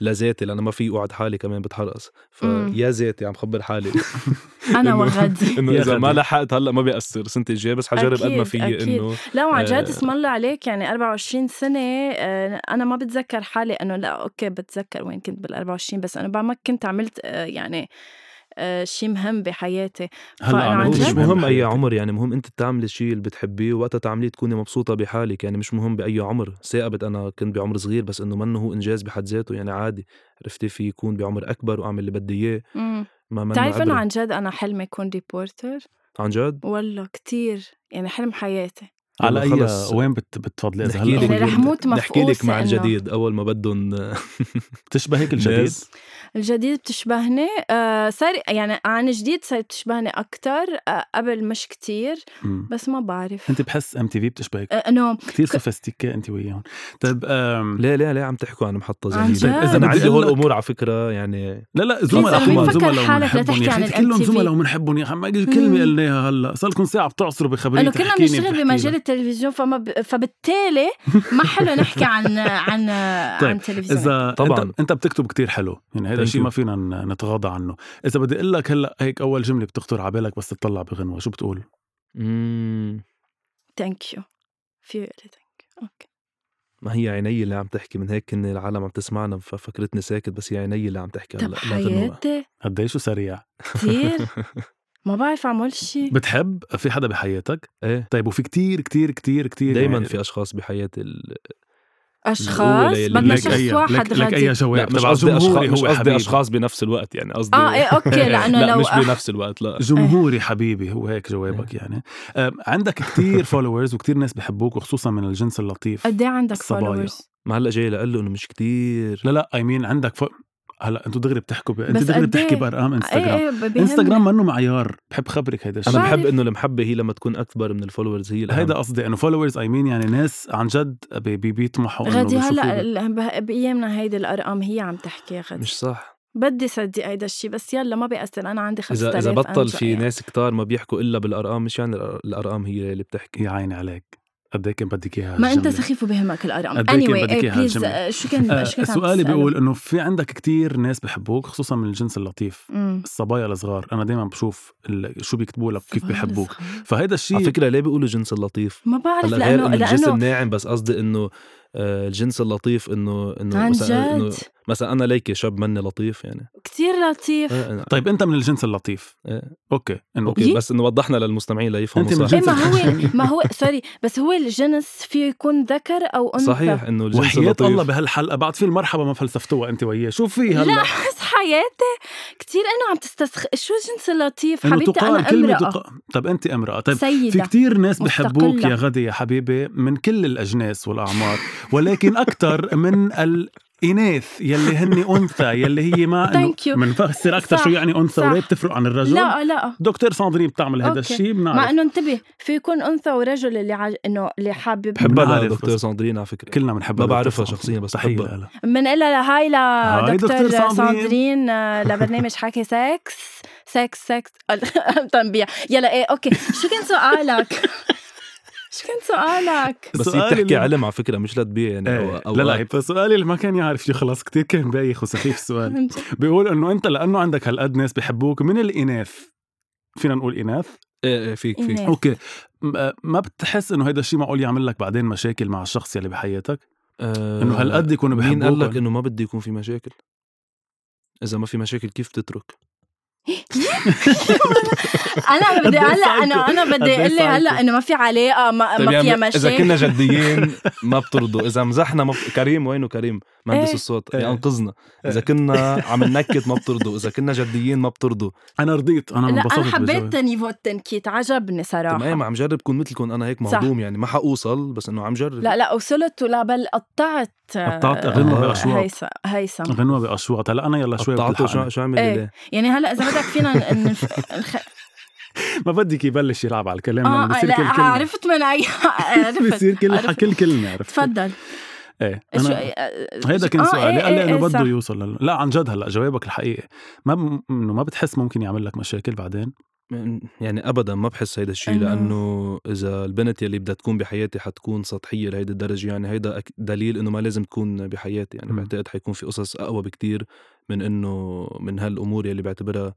لذاتي لأنه ما في أقعد حالي كمان بتحرقص. فيا ذاتي عم خبر حالي أنا إنه- وغدي إنه إذا ما. لحقت هلأ ما بيأثر السنة الجاية بس حجرب قد ما في. إنه لا وعن جد آه. اسم الله عليك يعني 24 سنة آه، أنا ما بتذكر حالي إنه لا أوكي بتذكر وين كنت بال 24 بس أنا بعد ما كنت عملت آه، يعني شيء مهم بحياتي. هلأ عم مش مهم أي. عمر يعني مهم أنت تعملي الشيء اللي بتحبيه وقتها تعمليه تكوني مبسوطة بحالك. يعني مش مهم بأي عمر. ثاقبت أنا كنت بعمر صغير بس إنه منه هو إنجاز بحد ذاته. يعني عادي عرفتي في يكون بعمر أكبر وأعمل اللي بدي إياه. مم. ما منه بتعرف عبرة. عن جد أنا حلمي أكون ريبورتر عن جد؟ والله كتير. يعني حلم حياتي. على أي خلص. وين بت بتفضلي إذا نحكي هلأ لك يعني رح موت نحكي لك مع الجديد أول ما بدهم بتشبه هيك الجديد؟ الجديد بتشبهني. آه صار يعني عن جديد صار بتشبهني أكتر آه قبل مش كتير. بس ما بعرف. أنت بحس إم تي في بتشبهك؟ آه، إنه كثير sophistiqué أنت وياهم. طيب آم، ليه ليه ليه عم تحكوا؟ عن محطة جديدة. جد؟ إذا أنا عندي هول الأمور على فكرة يعني لا لا زملاء زملاء حالك يا أخي كلهم؟ زملاء وبنحبهم يا أخي ما كلمه. قلناها هلا. صار لكم ساعة بتعصروا بخبريه إنه كلنا بنشتغل بمجال التلفزيون فما ب... فبالتالي ما حلو نحكي عن عن طيب، عن تلفزيون إذا طبعاً. أنت, أنت بتكتب كتير حلو يعني هذا Thank الشيء you. ما فينا نتغاضى عنه. إذا بدي أقول لك هلأ هيك أول جملة بتخطر على بالك بس تطلع بغنوة شو بتقول؟ مم. thank you في thank you okay ما هي عيني اللي عم تحكي من هيك ان العالم عم تسمعنا ففكرتني ساكت بس هي عيني اللي عم تحكي طب هلا. حياتي. قديش سريع. كثير ما بعرف أعمل شيء. بتحب؟ في حدا بحياتك؟ إيه. طيب وفي كتير كتير كتير كتير دايما يعني في أشخاص بحياتي ال... أشخاص؟ بدنا شخص أي واحد لك, لك أي جواب. مش قصدي اشخاص مش قصدي أشخاص بنفس الوقت يعني قصدي آه إيه okay لأنه لا لو مش بنفس الوقت لا. جمهوري حبيبي هو هيك جوابك يعني. عندك كتير followers وكتير ناس بحبوك وخصوصا من الجنس اللطيف قد إيه عندك. followers ما هلأ جاي لقول له إنه مش كتير. لا لا اي مين عندك ف... هلا أنتوا دغري بتحكوا ب... انت دغري بتحكي إيه؟ بإنستغرام إنستغرام إيه. انستغرام منه معيار بحب خبرك هيدا الشيء أنا بحب. إنه المحبة هي لما تكون أكبر من ال followers هي الأهم. هيدا قصدي إنه followers اي مين يعني ناس عن جد بي- بي- بيطمحوا بيشوفوا هلا بأيامنا هيدي الأرقام هي عم تحكي يا غدي مش صح بدي صدق هيدا الشيء بس يلا ما بيأثر أنا عندي 5000 إذا اذا بطل في يعني. ناس كتار ما بيحكوا إلا بالأرقام مش يعني الأرقام هي اللي بتحكي يا عيني عليك قد إيه كان بدك إياها ما أنت؟ سخيف وبهمك الأرقام قد إيه كان anyway بدك إيه إياها بليز؟ آه، شو كان آه، شو عم سؤالي؟ بيقول إنه في عندك كتير ناس بحبوك خصوصا من الجنس اللطيف مم. الصبايا الصغار أنا دائما بشوف ال... شو بيكتبوا لك كيف الصغار. فهيدا على الشيء فكرة ليه بيقولوا جنس اللطيف ما بعرف لأنه إنه الجسم لأنه ناعم بس قصدي إنه الجنس اللطيف إنه إنه عن مثلا جد؟ مثلا أنا ليكي شاب مني لطيف يعني. كتير لطيف. آه، طيب أنت من الجنس اللطيف. إيه. okay إنه okay يي. بس إنه وضحنا للمستمعين ليفهموا أنت من صح. إيه ما الجنس هو ما هو sorry بس هو الجنس فيه يكون ذكر أو أنثى؟ صحيح إنه الجنس وحياة اللطيف. الله بهالحلقة بعد في المرحبا ما فلسفتوها أنت وياه. شو في هلا؟ لا بس حياتي كتير إنه عم تستسخ شو الجنس اللطيف؟ حبيبتي تقال أنا امرأة. تقال طب أنت امرأة. طيب في سيدة. كتير ناس بحبوك مستقلة. يا غدي يا حبيبي من كل الأجناس والأعمار. ولكن أكثر من الإناث يلي هن أنثى يلي هي ما إنه Thank you. منفسر أكثر صح، شو يعني أنثى صح. وليه بتفرق عن الرجل لا لا دكتور ساندرين بتعمل هذا. الشيء مع بنعرف إنه انتبه في يكون أنثى ورجل اللي عج... إنه اللي حابب بحبها دكتور. ساندرين على فكرة كلنا بنحبها ما بعرفها. شخصياً بس بحبها. لها. بنقلها لهاي هاي لدكتور ساندرين. ساندرين آه، لبرنامج حكي سكس سكس سكس تنبيع يلا إيه أوكي شو كان سؤالك؟ شو كان سؤالك؟ بس هي سؤالي بتحكي اللي- علم على فكرة مش لتبيع يعني إيه أو لا لا فسؤالي اللي ما كان يعرف شيء خلاص كتير كان بايخ وسخيف السؤال. بيقول إنه أنت لأنه عندك هالقد ناس بحبوك من الإناث؟ فينا نقول إناث؟ إيه إيه فيك فيك. إناث. أوكي. ما بتحس إنه هيدا الشيء معقول يعمل لك بعدين مشاكل مع الشخص يلي بحياتك؟ آه، إنه هالقد يكونوا بحبوك؟ مين قال لك إنه ما بدي يكون في مشاكل؟ إذا ما في مشاكل كيف تترك؟ أنا بدي إيه هلأ أنا. أنا بدي إيه أقول لي هلا. إنه ما في علاقة ما, طيب ما يعني فيها إذا مشاكل كنا جديين ما بترضوا إذا مزحنا ما. كريم وينه كريم مهندس إيه. الصوت إيه. ينقذنا اذا إيه. كنا عم ننكت ما بترضوا إذا كنا جديين ما بترضوا أنا رضيت أنا لا أنا حبيت بالجواب. نيفو التنكيت عجبني طيب ما صراحة ما عم جرب كون مثلكم أنا هيك صح. مهضوم يعني ما حوصل بس إنه عم جرب لا لا وصلت ولا بل قطعت قطعت غنوة آه، بأشواط هيثم هيثم غنوة بأشواط هلأ أنا يلا شوي قطعته بتلحقني. شو عمل إيه. يعني هلأ إذا بدك فينا نف... ما بدك يبلش يلعب على الكلام لأنه بصير لا كل كلمة. عرفت من اي عرفت بصير كل عرفت. كل كلمة عرفت. تفضل. إيه شو أنا هيدا كان آه، سؤالي. إيه، قال لي إيه، إنه إيه، بده. يوصل لل... لا عن جد هلأ جوابك الحقيقي. ما ب... إنه ما بتحس ممكن يعمل لك مشاكل بعدين؟ يعني ابدا ما بحس هيدا الشيء لأنه إذا البنت يلي بدها تكون بحياتي حتكون سطحية لهيدي الدرجة يعني هيدا دليل إنه ما لازم تكون بحياتي. يعني. بعتقد حيكون في قصص أقوى بكتير من إنه من هالأمور يلي بعتبرها آه،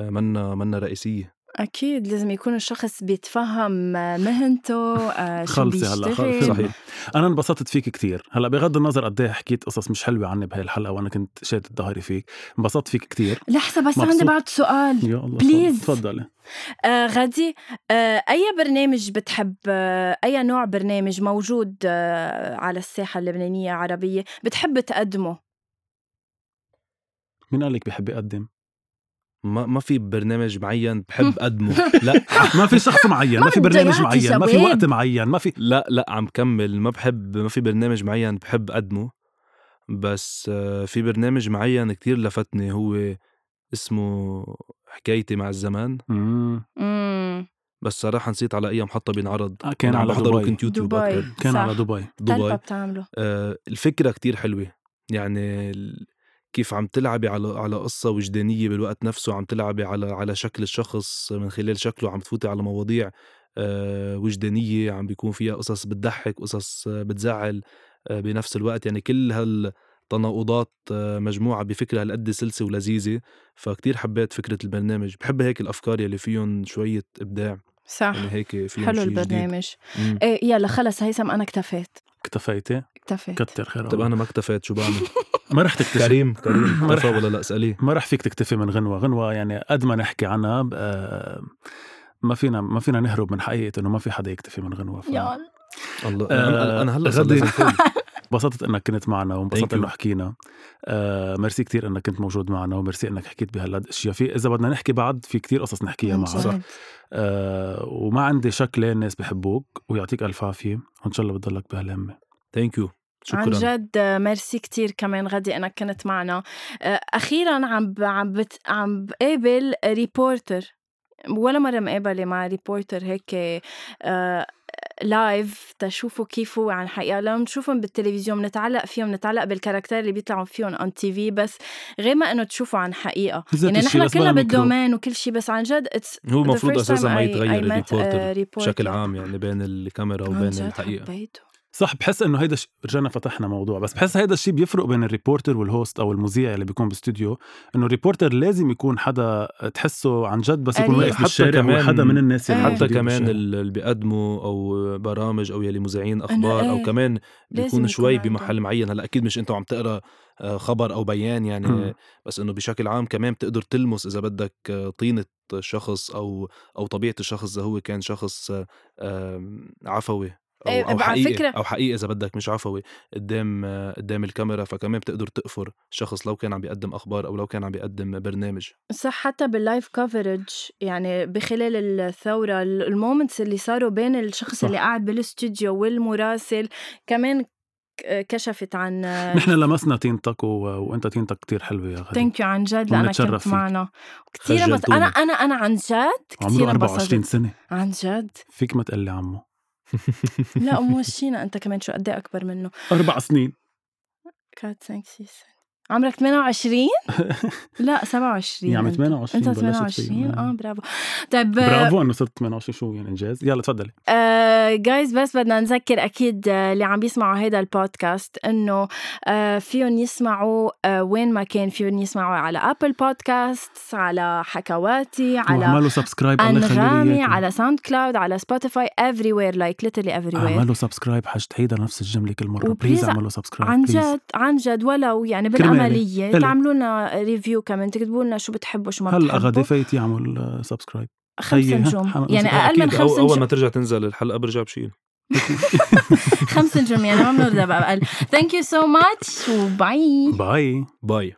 منا منا رئيسية. أكيد لازم يكون الشخص بيتفهم مهنته آه، خلصي هلأ خلصي صحيح. أنا انبسطت فيك كتير. هلأ بغض النظر قد إيه حكيت قصص مش حلوة عني بهي الحلقة وأنا كنت شادد ظهري فيك انبسطت فيك كتير. لحظة بس مبسوط. عندي بعد سؤال. يا الله Please. تفضلي. آه غادي آه أي برنامج بتحب آه أي نوع برنامج موجود آه على الساحة اللبنانية عربية بتحب تقدمه؟ مين قال لك بحب يقدم؟ ما ما في برنامج معين بحب أقدمه. لا. ما في شخص معين ما في برنامج معين ما في. وقت معين ما في لا لا عم كمل. ما بحب ما في برنامج معين بحب أقدمه. بس آه، في برنامج معين كتير لفتني هو اسمه حكايتي مع الزمان. بس صراحة نسيت على أي محطة بينعرض. آه، كان على بحضره دبي. كنت يوتيوب دبي. كان صح. على دبي دبي. بتعمله. آه، الفكرة كتير حلوة. يعني كيف عم تلعبي على على قصة وجدانية بالوقت نفسه عم تلعبي على على شكل الشخص من خلال شكله عم تفوتي على مواضيع آه، وجدانية عم بيكون فيها قصص بتضحك قصص بتزعل آه، بنفس الوقت. يعني كل هالتناقضات آه، مجموعة بفكرة هالقد سلسة ولذيذة. فكتير حبيت فكرة البرنامج. بحب هيك الأفكار يلي فيهم شوية إبداع. صح. يعني هيك فيهم حلو. البرنامج. إيه يلا خلص هيثم أنا اكتفيت. اكتفيتي؟ اكتفيت. كتر خير طب. أنا ما اكتفيت شو بعمل؟ ما رح تكتفي كريم كريم. ما رح- ولا لا اسأليه. ما رح فيك تكتفي من غنوة. غنوة يعني قد ما نحكي عنها آه، ما فينا ما فينا نهرب من حقيقة إنه ما في حدا يكتفي من غنوة. ف... يلا. الله آه، أنا هلا غدي. انبسطت إنك كنت معنا وانبسطت Thank you. إنه حكينا. آه ميرسي كتير إنك كنت موجود معنا وميرسي إنك حكيت بهالقد أشياء. في إذا بدنا نحكي بعد في كتير قصص نحكيها معك. جد. آه وما عندي شك ليه الناس بحبوك ويعطيك ألف عافية. وإن شاء الله بتضلك بهالهمة. thank you عن شكرا. جد آه، ميرسي كتير كمان غدي إنك كنت معنا. آه، أخيرا عم ب- عم بت عم بقابل ريبورتر ولا مرة مقابلة مع reporter هيك آه live تشوفوا كيف هو عن حقيقة. لما بنشوفهم بالتلفزيون بنتعلق فيهم بنتعلق بال character اللي بيطلعوا فيهم on TV بس غير ما إنه تشوفوا عن حقيقة. ذات يعني نحن كلنا. بال domaine وكل شيء بس عن جد هو المفروض أساسا ما يتغير ال reporter. بشكل عام يعني بين الكاميرا عن وبين جد الحقيقة. حبيته. صح بحس إنه هيدا ش... رجعنا فتحنا موضوع بس بحس هيدا الشيء بيفرق بين ال reporter وال host أو المذيع اللي بيكون باستوديو إنه ال reporter لازم يكون حدا تحسه عن جد بس يكون. واقف حتى بالشارع كمان- وحدا من الناس اللي. حتى كمان اللي بيقدموا أو برامج أو يلي مذيعين أخبار أو إيه. كمان بيكون يكون شوي. بمحل معين هلأ أكيد مش أنتوا عم تقرأ آه، خبر أو بيان يعني مم. بس إنه بشكل عام كمان بتقدر تلمس إذا بدك آه، طينة شخص أو أو طبيعة الشخص إذا هو كان شخص آه، عفوي أو أو على حقيقي فكرة- أو حقيقي إذا بدك مش عفوي قدام آه، قدام الكاميرا فكمان بتقدر تقفر الشخص لو كان عم بيقدم أخبار أو لو كان عم بيقدم برنامج. صح حتى بال live كفرج يعني بخلال الثورة ال moments اللي صاروا بين الشخص صح. اللي قاعد بالاستوديو والمراسل كمان كشفت عن نحن لمسنا تينتك و... وأنت تينتك كتير حلوة يا غالي. ثانك يو عن جد لأنك كنت فيك. معنا. كثير بس. أنا أنا أنا عن جد عمره كثير 24 انبسطت سنة. عن جد. فيك ما تقلي عمو. لا ومشينا أنت كمان شو قد إيه أكبر منه؟ أربع سنين. كات 5 6 عمرك 28 لا 27 يا عم أنت. 28 أنت بلشت 28 فيه. آه برافو طيب برافو إنه صرت 28 شو يعني إنجاز يلا تفضلي جايز بس بدنا نذكر أكيد آه، اللي عم بيسمعوا هيدا البودكاست إنه آه، فيهم يسمعوا آه، وين ما كان فيهم يسمعوا على ابل بودكاست على حكواتي على واعملوا subscribe أنغامي. على ساوند كلاود على سبوتيفاي everywhere like literally everywhere اعملوا subscribe حاج تعيدها نفس الجملة كل مرة please اعملوا subscribe عن. جد عن جد ولو يعني كرمالي. بالعملية إلك. تعملوا لنا review كمان تكتبوا لنا شو بتحبوا شو ما هلا غدي بتحبوا. فايت يعمل subscribe خمس نجوم. يعني. أقل من. خمس أو أول ما نجوم. ترجع تنزل الحلقة برجع بشيل. خمس نجوم يعني ما بنرضى بقى thank you so much و bye. bye. bye.